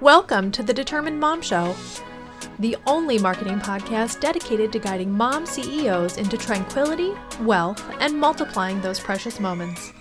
Welcome to the Determined Mom Show, the only marketing podcast dedicated to guiding mom CEOs into tranquility, wealth, and multiplying those precious moments.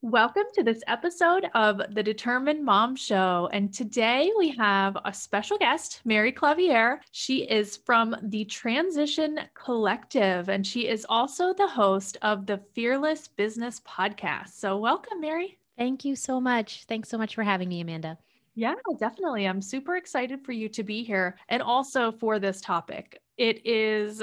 Welcome to this episode of the Determined Mom Show. And today we have a special guest, Mary Clavieres. She is from the Transition Collective, and she is also the host of the Fearless Business Podcast. So, welcome, Mary. Thank you so much. Thanks so much for having me, Amanda. Yeah, definitely. I'm super excited for you to be here and also for this topic. It is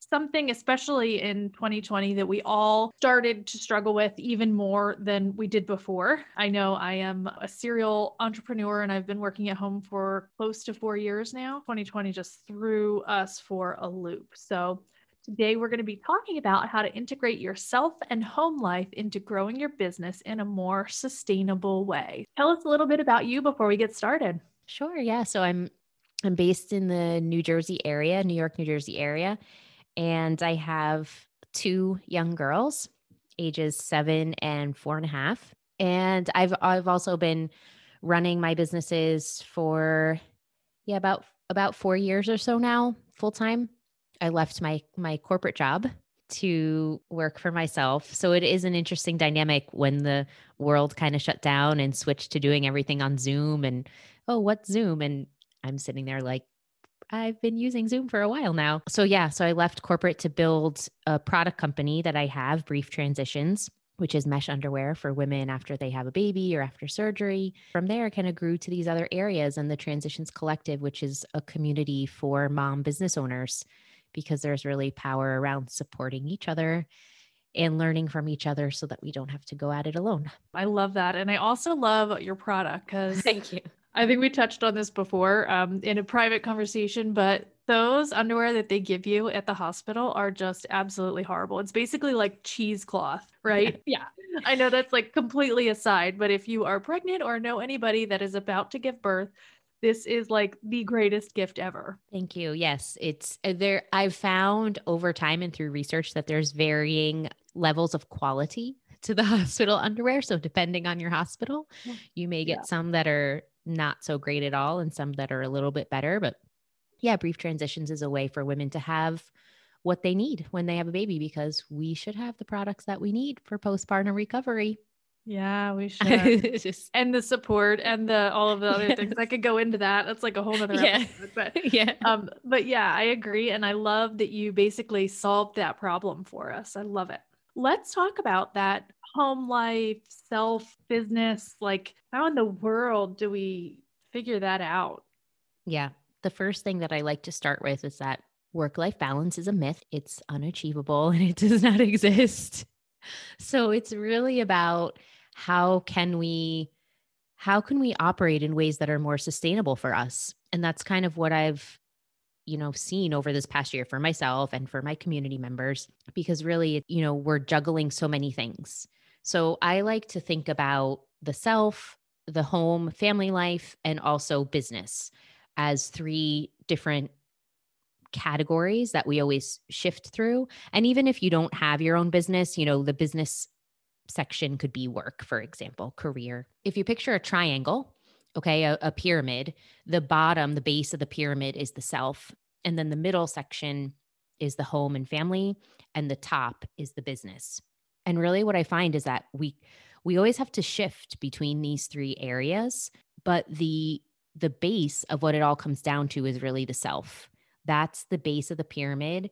something, especially in 2020, that we all started to struggle with even more than we did before. I know I am a serial entrepreneur and I've been working at home for close to four years now. 2020 just threw us for a loop. So, Today, we're going to be talking about how to integrate yourself and home life into growing your business in a more sustainable way. Tell us a little bit about you before we get started. Sure. Yeah. So I'm I'm based in the New Jersey area, New York, New Jersey area, and I have two young girls, ages seven and four and a half. And I've I've also been running my businesses for yeah about about four years or so now, full time. I left my my corporate job to work for myself. So it is an interesting dynamic when the world kind of shut down and switched to doing everything on Zoom and oh, what Zoom? And I'm sitting there like I've been using Zoom for a while now. So yeah, so I left corporate to build a product company that I have, Brief Transitions, which is mesh underwear for women after they have a baby or after surgery. From there, kind of grew to these other areas and the Transitions Collective, which is a community for mom business owners because there's really power around supporting each other and learning from each other so that we don't have to go at it alone. I love that. And I also love your product because thank you. I think we touched on this before um, in a private conversation, but those underwear that they give you at the hospital are just absolutely horrible. It's basically like cheesecloth, right? Yeah. yeah. I know that's like completely aside, but if you are pregnant or know anybody that is about to give birth, this is like the greatest gift ever. Thank you. Yes, it's uh, there. I've found over time and through research that there's varying levels of quality to the hospital underwear. So, depending on your hospital, you may get yeah. some that are not so great at all and some that are a little bit better. But yeah, brief transitions is a way for women to have what they need when they have a baby because we should have the products that we need for postpartum recovery. Yeah, we should. just, and the support and the all of the other yes. things. I could go into that. That's like a whole other yeah. episode. But yeah. Um, but yeah, I agree. And I love that you basically solved that problem for us. I love it. Let's talk about that home life, self business. Like, how in the world do we figure that out? Yeah. The first thing that I like to start with is that work life balance is a myth. It's unachievable and it does not exist. So it's really about how can we how can we operate in ways that are more sustainable for us? And that's kind of what i've you know seen over this past year for myself and for my community members because really you know we're juggling so many things. So i like to think about the self the home family life and also business as three different categories that we always shift through. And even if you don't have your own business you know the business section could be work, for example, career. If you picture a triangle, okay, a, a, pyramid, the bottom, the base of the pyramid is the self, and then the middle section is the home and family, and the top is the business. And really what I find is that we we always have to shift between these three areas, but the the base of what it all comes down to is really the self. That's the base of the pyramid.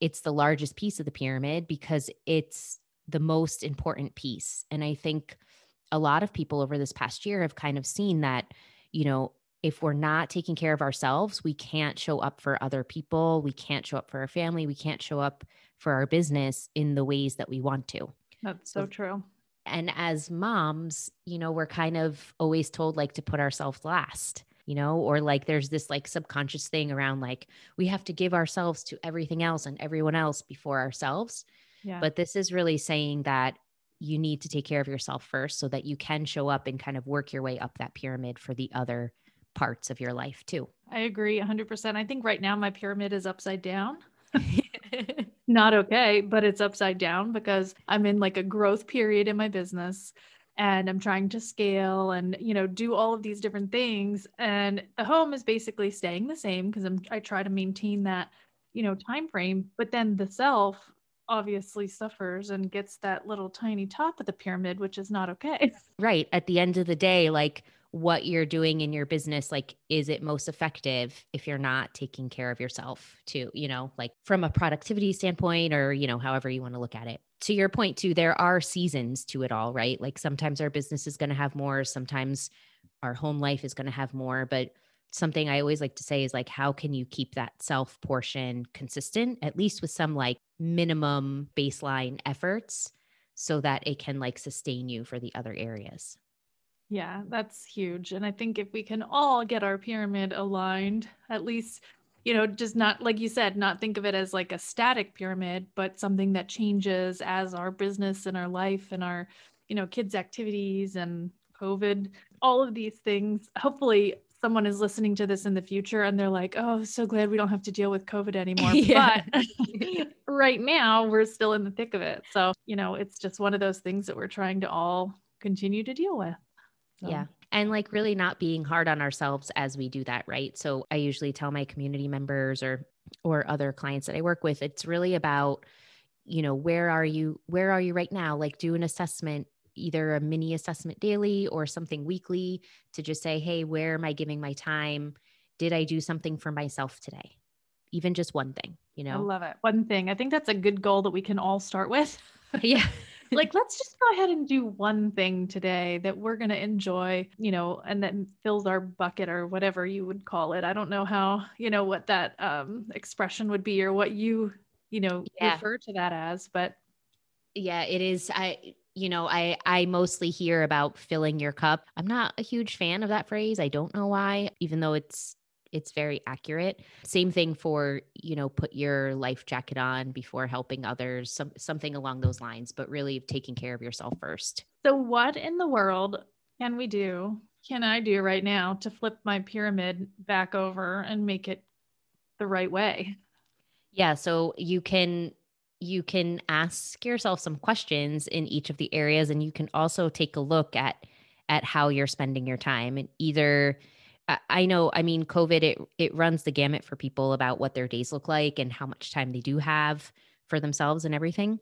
It's the largest piece of the pyramid because it's the most important piece. And I think a lot of people over this past year have kind of seen that, you know, if we're not taking care of ourselves, we can't show up for other people. We can't show up for our family. We can't show up for our business in the ways that we want to. That's so true. And as moms, you know, we're kind of always told like to put ourselves last, you know, or like there's this like subconscious thing around like we have to give ourselves to everything else and everyone else before ourselves. Yeah. But this is really saying that you need to take care of yourself first so that you can show up and kind of work your way up that pyramid for the other parts of your life too. I agree 100%. I think right now my pyramid is upside down. Not okay, but it's upside down because I'm in like a growth period in my business. and I'm trying to scale and you know do all of these different things and the home is basically staying the same because I'm I try to maintain that you know time frame but then the self obviously suffers and gets that little tiny top of the pyramid which is not okay. Right. At the end of the day like what you're doing in your business like is it most effective if you're not taking care of yourself too you know like from a productivity standpoint or you know however you want to look at it to your point too there are seasons to it all right like sometimes our business is going to have more sometimes our home life is going to have more but something i always like to say is like how can you keep that self portion consistent at least with some like minimum baseline efforts so that it can like sustain you for the other areas yeah, that's huge. And I think if we can all get our pyramid aligned, at least, you know, just not, like you said, not think of it as like a static pyramid, but something that changes as our business and our life and our, you know, kids' activities and COVID, all of these things. Hopefully, someone is listening to this in the future and they're like, oh, so glad we don't have to deal with COVID anymore. But right now, we're still in the thick of it. So, you know, it's just one of those things that we're trying to all continue to deal with. So. Yeah. And like really not being hard on ourselves as we do that, right? So I usually tell my community members or or other clients that I work with, it's really about you know, where are you where are you right now? Like do an assessment either a mini assessment daily or something weekly to just say, "Hey, where am I giving my time? Did I do something for myself today?" Even just one thing, you know. I love it. One thing. I think that's a good goal that we can all start with. yeah like let's just go ahead and do one thing today that we're going to enjoy you know and that fills our bucket or whatever you would call it i don't know how you know what that um expression would be or what you you know yeah. refer to that as but yeah it is i you know i i mostly hear about filling your cup i'm not a huge fan of that phrase i don't know why even though it's it's very accurate. Same thing for, you know, put your life jacket on before helping others, some something along those lines, but really taking care of yourself first. So what in the world can we do? Can I do right now to flip my pyramid back over and make it the right way? Yeah, so you can you can ask yourself some questions in each of the areas and you can also take a look at at how you're spending your time and either I know, I mean, COVID, it, it runs the gamut for people about what their days look like and how much time they do have for themselves and everything.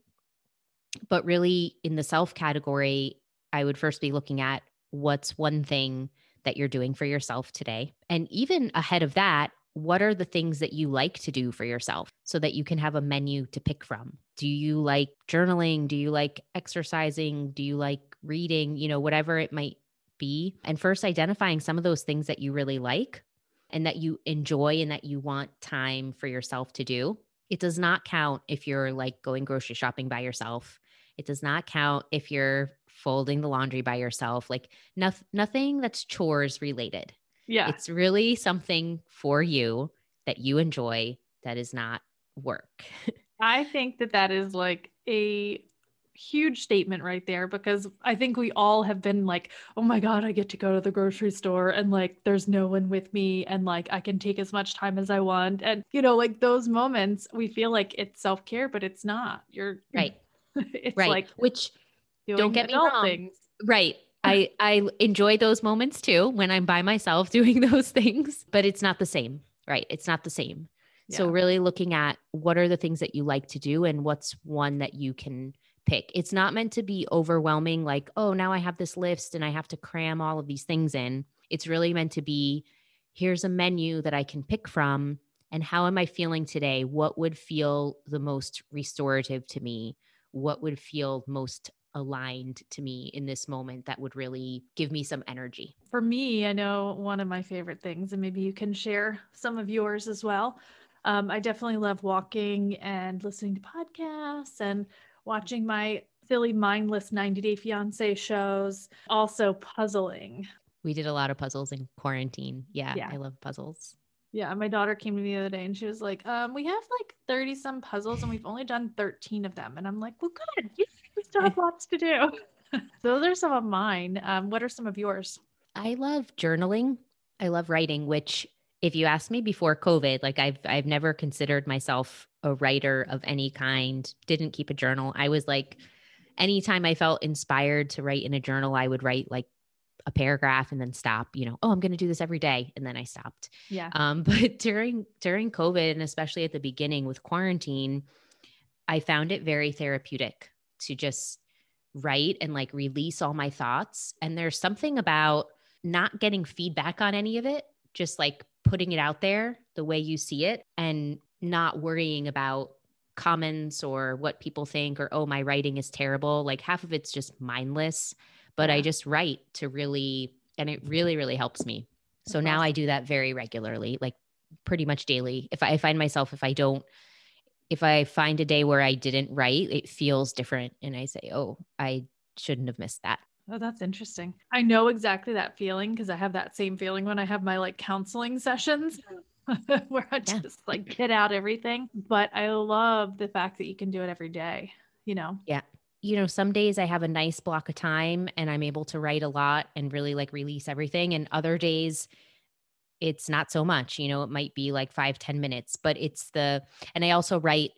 But really, in the self category, I would first be looking at what's one thing that you're doing for yourself today. And even ahead of that, what are the things that you like to do for yourself so that you can have a menu to pick from? Do you like journaling? Do you like exercising? Do you like reading? You know, whatever it might be. And first, identifying some of those things that you really like and that you enjoy and that you want time for yourself to do. It does not count if you're like going grocery shopping by yourself. It does not count if you're folding the laundry by yourself. Like no- nothing that's chores related. Yeah. It's really something for you that you enjoy that is not work. I think that that is like a huge statement right there because I think we all have been like, oh my God, I get to go to the grocery store and like there's no one with me and like I can take as much time as I want. And, you know, like those moments, we feel like it's self care, but it's not. You're right. it's right. like, which don't get me wrong. Things. Right. I, I enjoy those moments too when I'm by myself doing those things, but it's not the same. Right. It's not the same. Yeah. So, really looking at what are the things that you like to do and what's one that you can pick. It's not meant to be overwhelming, like, oh, now I have this list and I have to cram all of these things in. It's really meant to be here's a menu that I can pick from. And how am I feeling today? What would feel the most restorative to me? What would feel most aligned to me in this moment that would really give me some energy? For me, I know one of my favorite things, and maybe you can share some of yours as well. Um, I definitely love walking and listening to podcasts and watching my silly mindless 90 Day Fiance shows, also puzzling. We did a lot of puzzles in quarantine. Yeah, yeah. I love puzzles. Yeah, my daughter came to me the other day and she was like, um, we have like 30 some puzzles and we've only done 13 of them. And I'm like, well, good. We still have lots to do. those are some of mine. Um, what are some of yours? I love journaling. I love writing, which if you asked me before COVID, like I've I've never considered myself a writer of any kind, didn't keep a journal. I was like anytime I felt inspired to write in a journal, I would write like a paragraph and then stop, you know, oh, I'm going to do this every day. And then I stopped. Yeah. Um, but during, during COVID and especially at the beginning with quarantine, I found it very therapeutic to just write and like release all my thoughts. And there's something about not getting feedback on any of it, just like putting it out there the way you see it and not worrying about comments or what people think or oh my writing is terrible like half of it's just mindless but yeah. i just write to really and it really really helps me so now i do that very regularly like pretty much daily if i find myself if i don't if i find a day where i didn't write it feels different and i say oh i shouldn't have missed that Oh, that's interesting. I know exactly that feeling because I have that same feeling when I have my like counseling sessions. where I just like get out everything. But I love the fact that you can do it every day, you know? Yeah. You know, some days I have a nice block of time and I'm able to write a lot and really like release everything. And other days it's not so much, you know, it might be like five ten minutes, but it's the, and I also write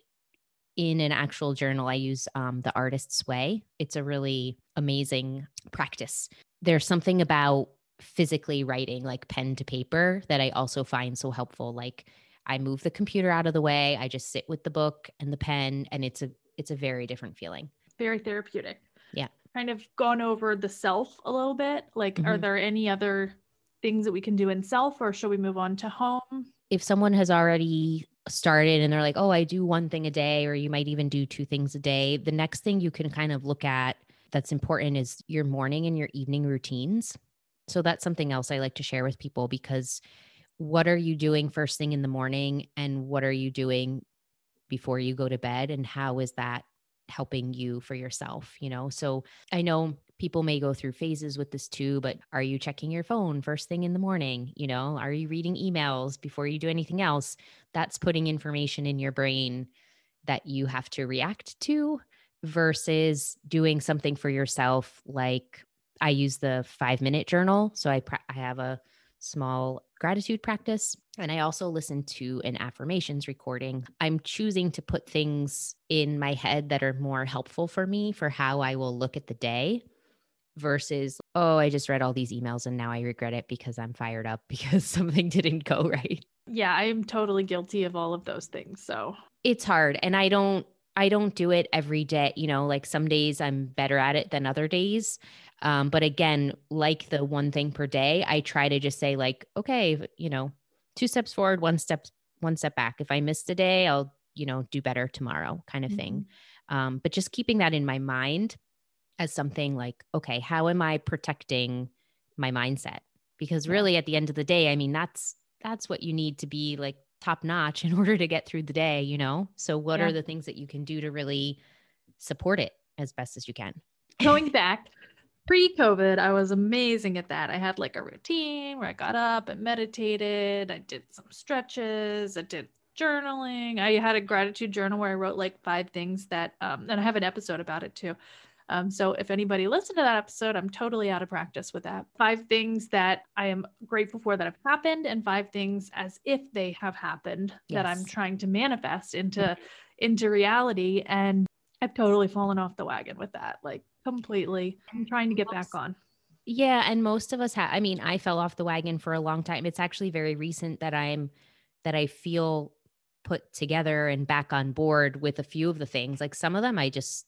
in an actual journal. I use um, the artist's way. It's a really amazing practice. There's something about physically writing like pen to paper that I also find so helpful. Like I move the computer out of the way, I just sit with the book and the pen and it's a it's a very different feeling. Very therapeutic. Yeah. Kind of gone over the self a little bit. Like mm-hmm. are there any other things that we can do in self or should we move on to home? If someone has already started and they're like, "Oh, I do one thing a day," or you might even do two things a day, the next thing you can kind of look at that's important is your morning and your evening routines. So that's something else I like to share with people because what are you doing first thing in the morning and what are you doing before you go to bed and how is that helping you for yourself, you know? So I know people may go through phases with this too, but are you checking your phone first thing in the morning? You know, are you reading emails before you do anything else? That's putting information in your brain that you have to react to versus doing something for yourself like I use the five minute journal. So I, I have a small gratitude practice. And I also listen to an affirmations recording. I'm choosing to put things in my head that are more helpful for me for how I will look at the day versus, oh, I just read all these emails and now I regret it because I'm fired up because something didn't go right. Yeah, I'm totally guilty of all of those things. So it's hard. And I don't, I don't do it every day. You know, like some days I'm better at it than other days. Um, but again, like the one thing per day, I try to just say like, okay, you know, two steps forward, one step, one step back. If I missed a day, I'll, you know, do better tomorrow kind of mm-hmm. thing. Um, but just keeping that in my mind as something like, okay, how am I protecting my mindset? Because really at the end of the day, I mean, that's, that's what you need to be like top notch in order to get through the day, you know? So what yeah. are the things that you can do to really support it as best as you can? Going back pre COVID, I was amazing at that. I had like a routine where I got up and meditated. I did some stretches. I did journaling. I had a gratitude journal where I wrote like five things that, um, and I have an episode about it too. Um, so if anybody listened to that episode, I'm totally out of practice with that. Five things that I am grateful for that have happened, and five things as if they have happened yes. that I'm trying to manifest into into reality. And I've totally fallen off the wagon with that. Like completely. I'm trying to get back on. Yeah, and most of us have I mean, I fell off the wagon for a long time. It's actually very recent that I'm that I feel put together and back on board with a few of the things. Like some of them I just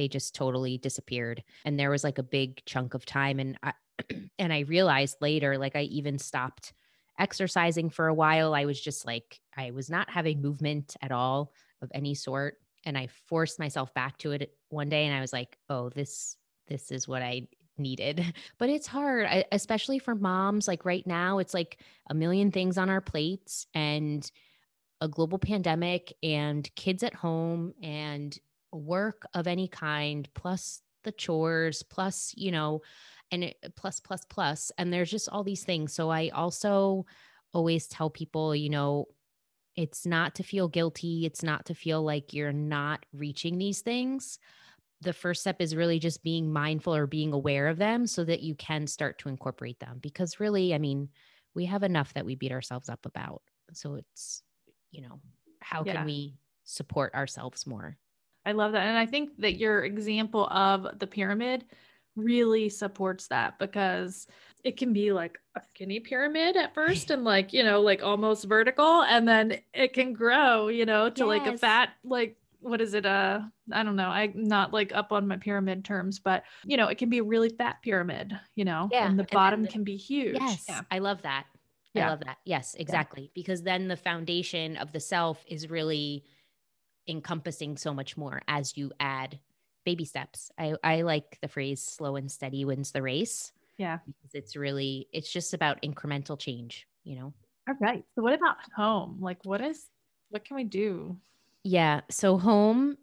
they just totally disappeared. And there was like a big chunk of time and I and I realized later like I even stopped exercising for a while. I was just like I was not having movement at all of any sort and I forced myself back to it one day and I was like, "Oh, this this is what I needed." But it's hard, especially for moms like right now, it's like a million things on our plates and a global pandemic and kids at home and work of any kind plus the chores plus, you know, and it, plus plus plus and there's just all these things. So I also always tell people, you know, it's not to feel guilty. It's not to feel like you're not reaching these things. The first step is really just being mindful or being aware of them so that you can start to incorporate them. Because really, I mean, we have enough that we beat ourselves up about. So it's, you know, how yeah. can we support ourselves more? I love that. And I think that your example of the pyramid really supports that because it can be like a skinny pyramid at first and like, you know, like almost vertical and then it can grow, you know, to yes. like a fat like what is it uh i don't know i'm not like up on my pyramid terms but you know it can be a really fat pyramid you know yeah and the bottom the, can be huge yes yeah. i love that yeah. i love that yes exactly yeah. because then the foundation of the self is really encompassing so much more as you add baby steps. I i like the phrase slow and steady wins the race. Yeah. Because it's really it's just about incremental change you know? All right. So what about home? Like what is what can we do? Yeah. So home,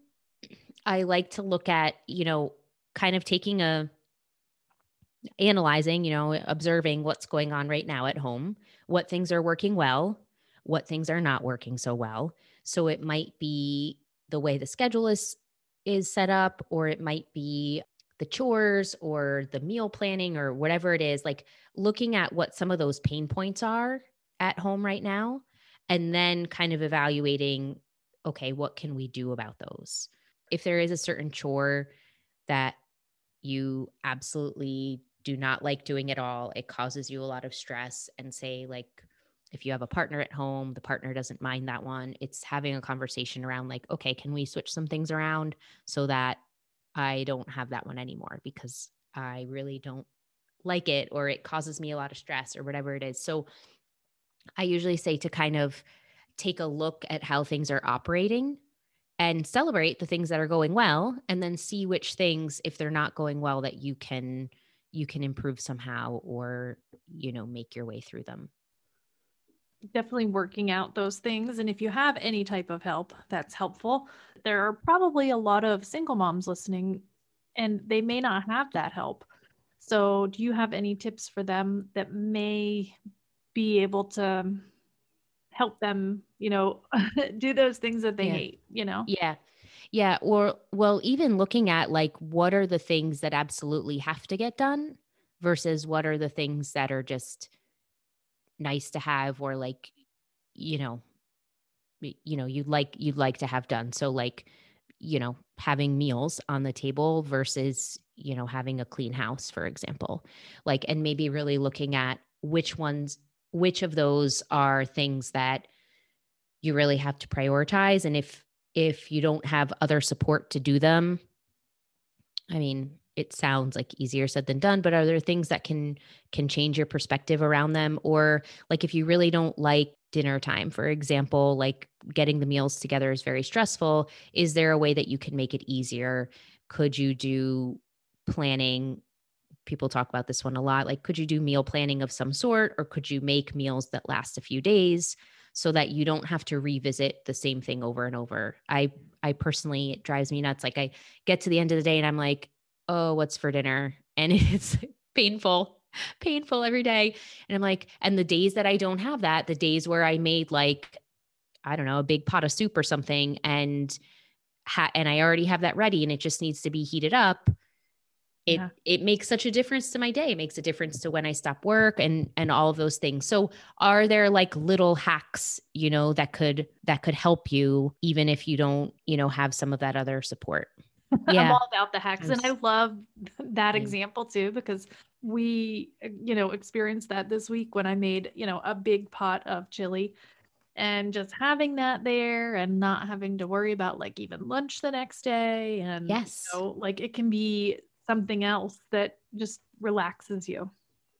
I like to look at, you know, kind of taking a analyzing, you know, observing what's going on right now at home, what things are working well, what things are not working so well. So it might be the way the schedule is is set up or it might be the chores or the meal planning or whatever it is, like looking at what some of those pain points are at home right now and then kind of evaluating okay, what can we do about those? If there is a certain chore that you absolutely do not like doing at all, it causes you a lot of stress, and say, like, if you have a partner at home, the partner doesn't mind that one. It's having a conversation around, like, okay, can we switch some things around so that I don't have that one anymore because I really don't like it or it causes me a lot of stress or whatever it is. So I usually say to kind of take a look at how things are operating and celebrate the things that are going well and then see which things if they're not going well that you can you can improve somehow or you know make your way through them definitely working out those things and if you have any type of help that's helpful there are probably a lot of single moms listening and they may not have that help so do you have any tips for them that may be able to help them, you know, do those things that they yeah. hate, you know? Yeah. Yeah. Or, well, even looking at like what are the things that absolutely have to get done versus what are the things that are just nice to have or like, you know, you know, you'd like, you'd like to have done. So, like, you know, having meals on the table versus, you know, having a clean house, for example. Like, and maybe really looking at which ones which of those are things that you really have to prioritize and if if you don't have other support to do them i mean it sounds like easier said than done but are there things that can can change your perspective around them or like if you really don't like dinner time for example like getting the meals together is very stressful is there a way that you can make it easier could you do planning people talk about this one a lot. Like, could you do meal planning of some sort, or could you make meals that last a few days so that you don't have to revisit the same thing over and over? I, I personally, it drives me nuts. Like, I get to the end of the day and I'm like, oh, what's for dinner? And it's painful, painful every day. And I'm like, and the days that I don't have that, the days where I made like, I don't know, a big pot of soup or something and, ha- and I already have that ready and it just needs to be heated up it yeah. it makes such a difference to my day it makes a difference to when i stop work and and all of those things so are there like little hacks you know that could that could help you even if you don't you know have some of that other support yeah i'm all about the hacks and i love that example too because we you know experienced that this week when i made you know a big pot of chili and just having that there and not having to worry about like even lunch the next day and yes you know, like it can be something else that just relaxes you.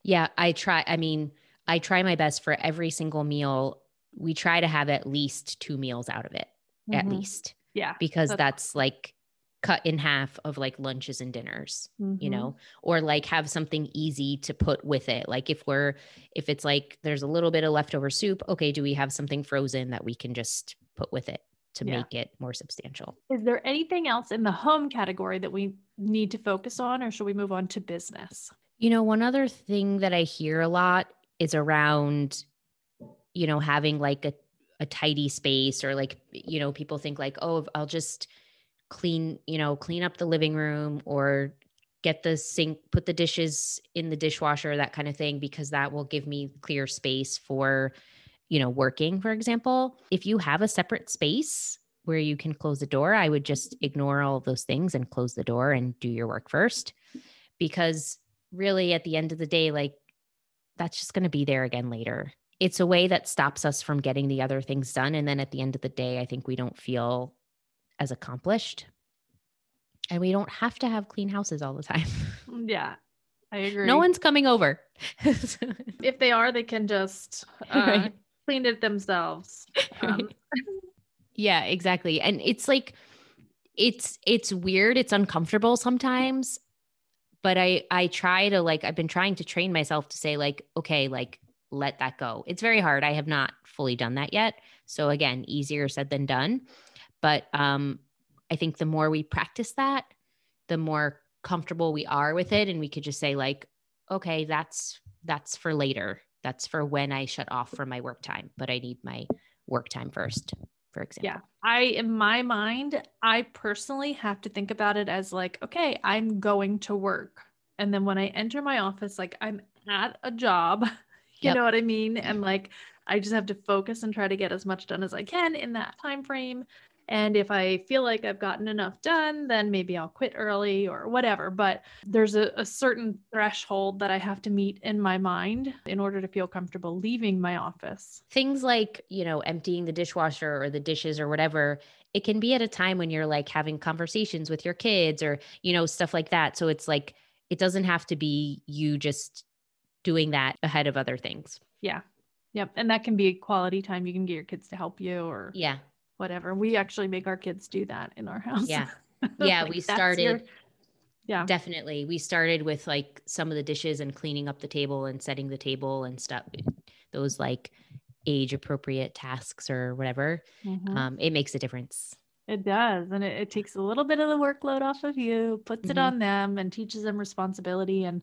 Yeah, I try. I mean, I try my best for every single meal. We try to have at least two meals out of it, mm-hmm. at least. Yeah. Because that's, that's like cut in half of like lunches and dinners, mm-hmm. you know, or like have something easy to put with it. Like if we're, if it's like there's a little bit of leftover soup, okay, do we have something frozen that we can just put with it? to yeah. make it more substantial. Is there anything else in the home category that we need to focus on, or should we move on to business? You know, one other thing that I hear a lot is around, you know, having like a, a tidy space, or like, you know, people think like, oh, I'll just clean, you know, clean up the living room or get the sink, put the dishes in the dishwasher, that kind of thing, because that will give me clear space for you know, working, for example, if you have a separate space where you can close the door, I would just ignore all those things and close the door and do your work first. Because really, at the end of the day, like that's just going to be there again later. It's a way that stops us from getting the other things done. And then at the end of the day, I think we don't feel as accomplished. And we don't have to have clean houses all the time. Yeah, I agree. No one's coming over. if they are, they can just uh, right. clean it themselves. Um, yeah, exactly. And it's like, it's it's weird. It's uncomfortable sometimes, but I I try to like I've been trying to train myself to say like okay like let that go. It's very hard. I have not fully done that yet. So again, easier said than done. But um I think the more we practice that, the more comfortable we are with it. And we could just say like okay that's that's for later. That's for when i shut off from my work time but i need my work time first for example. Yeah i in my mind i personally have to think about it as like okay i'm going to work. And then when i enter my office like i'm at a job you yep. know what i mean? And like i just have to focus and try to get as much done as i can in that time frame and if I feel like I've gotten enough done, then maybe I'll quit early or whatever. But there's a, a, certain threshold that I have to meet in my mind in order to feel comfortable leaving my office. Things like, you know, emptying the dishwasher or the dishes or whatever, it can be at a time when you're like having conversations with your kids or, you know, stuff like that. So it's like, it doesn't have to be you just doing that ahead of other things. Yeah. Yep. And that can be quality time. You can get your kids to help you or yeah whatever. We actually make our kids do that in our house. Yeah. Yeah. like we started. Your, yeah. Definitely. We started with like some of the dishes and cleaning up the table and setting the table and stuff. Those like age appropriate tasks or whatever. Mm-hmm. Um, it makes a difference. It does. And it, it, takes a little bit of the workload off of you, puts mm-hmm. it on them, and teaches them responsibility. And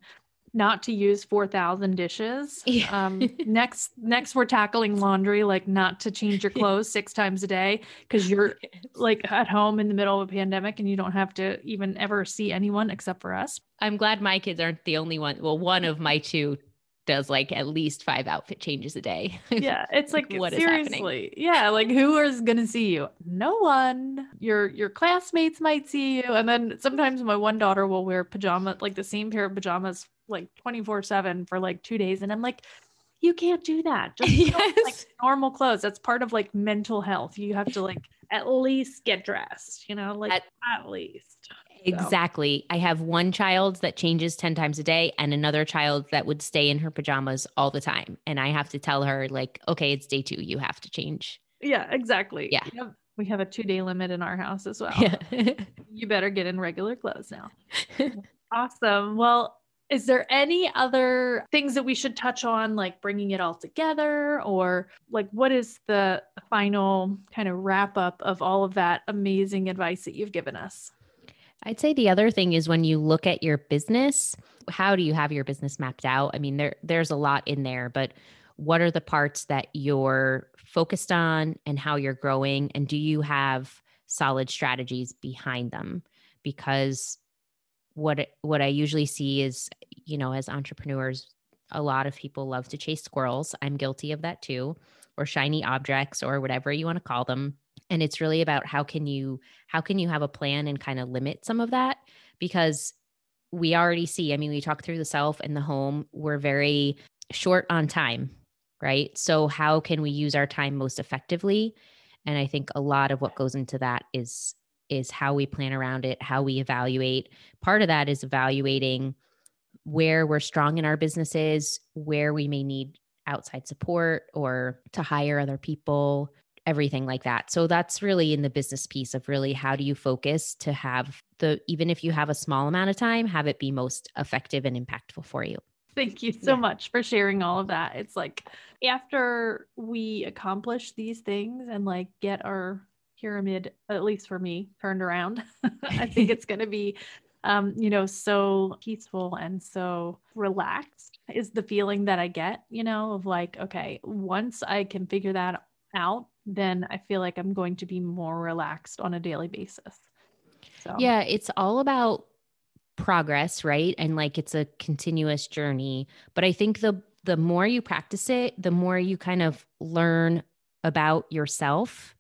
not to use 4000 dishes yeah. um next next we're tackling laundry like not to change your clothes six times a day because you're like at home in the middle of a pandemic and you don't have to even ever see anyone except for us i'm glad my kids aren't the only one well one of my two does like at least five outfit changes a day. Yeah, it's like what seriously. Yeah, like who is going to see you? No one. Your your classmates might see you, and then sometimes my one daughter will wear pajama like the same pair of pajamas like 24 7 for like two days. And I'm like, you can't do that. Just yes. like normal clothes. That's part of like mental health. You have to like at least get dressed, you know, like at, at least. Exactly. So. I have one child that changes 10 times a day and another child that would stay in her pajamas all the time. And I have to tell her, like, okay, it's day two. You have to change. Yeah, exactly. Yeah. We have, we have a two day limit in our house as well. Yeah. you better get in regular clothes now. awesome. Well, is there any other things that we should touch on, like bringing it all together, or like what is the final kind of wrap up of all of that amazing advice that you've given us? I'd say the other thing is when you look at your business, how do you have your business mapped out? I mean, there there's a lot in there, but what are the parts that you're focused on and how you're growing and do you have solid strategies behind them? Because what what I usually see is, you know, as entrepreneurs, a lot of people love to chase squirrels. I'm guilty of that too, or shiny objects or whatever you want to call them. And it's really about how can you how can you have a plan and kind of limit some of that because we already see, I mean, we talk through the self and the home, we're very short on time, right? So how can we use our time most effectively? And I think a lot of what goes into that is is how we plan around it, how we evaluate. Part of that is evaluating where we're strong in our businesses, where we may need outside support or to hire other people, everything like that. So that's really in the business piece of really how do you focus to have the, even if you have a small amount of time, have it be most effective and impactful for you. Thank you so yeah. much for sharing all of that. It's like after we accomplish these things and like get our pyramid, at least for me, turned around. I think it's going to be, um, you know, so peaceful and so relaxed is the feeling that I get, you know, of like, okay, once I can figure that out, then I feel like I'm going to be more relaxed on a daily basis. So, yeah, it's all about progress, right? And like it's a continuous journey. But I think the the more you practice it, the more you kind of learn about yourself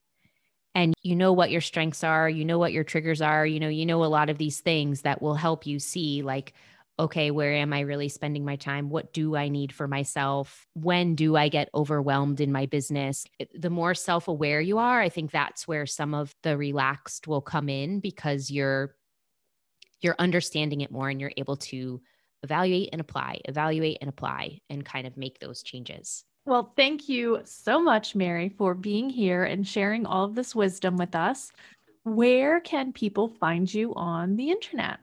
and you know what your strengths are, you know what your triggers are, you know, you know a lot of these things that will help you see like okay, where am I really spending my time? What do I need for myself? When do I get overwhelmed in my business? The more self aware you are, I think that's where some of the relaxed will come in because you're you're understanding it more and you're able to evaluate and apply, evaluate and apply and kind of make those changes. Well, thank you so much, Mary, for being here and sharing all of this wisdom with us. Where can people find you on the internet?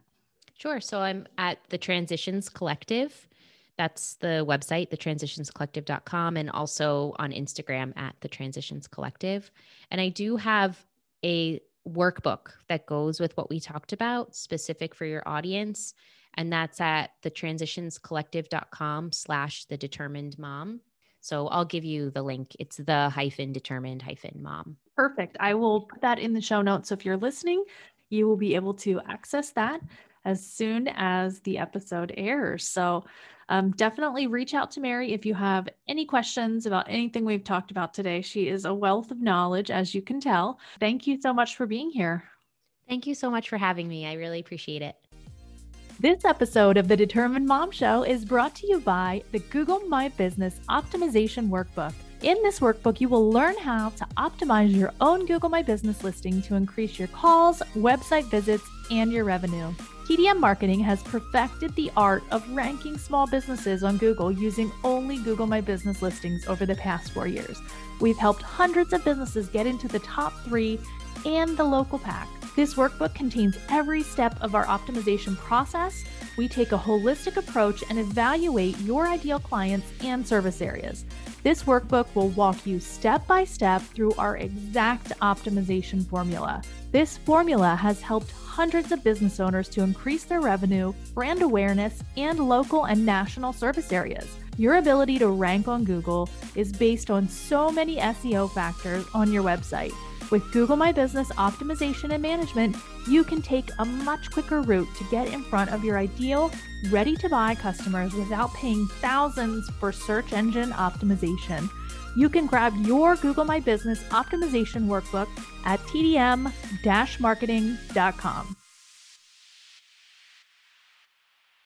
Sure. So I'm at the Transitions Collective. That's the website, thetransitionscollective.com, and also on Instagram at the Transitions Collective. And I do have a workbook that goes with what we talked about, specific for your audience. And that's at thetransitionscollective.com slash the determined mom. So I'll give you the link. It's the hyphen determined hyphen mom. Perfect. I will put that in the show notes. So if you're listening, you will be able to access that as soon as the episode airs. So um, definitely reach out to Mary if you have any questions about anything we've talked about today. She is a wealth of knowledge, as you can tell. Thank you so much for being here. Thank you so much for having me. I really appreciate it. This episode of the Determined Mom Show is brought to you by the Google My Business Optimization Workbook. In this workbook, you will learn how to optimize your own Google My Business listing to increase your calls, website visits, and your revenue. TDM Marketing has perfected the art of ranking small businesses on Google using only Google My Business listings over the past four years. We've helped hundreds of businesses get into the top three and the local pack. This workbook contains every step of our optimization process. We take a holistic approach and evaluate your ideal clients and service areas. This workbook will walk you step by step through our exact optimization formula. This formula has helped hundreds of business owners to increase their revenue, brand awareness, and local and national service areas. Your ability to rank on Google is based on so many SEO factors on your website. With Google My Business optimization and management, you can take a much quicker route to get in front of your ideal, ready to buy customers without paying thousands for search engine optimization. You can grab your Google My Business optimization workbook at tdm marketing.com.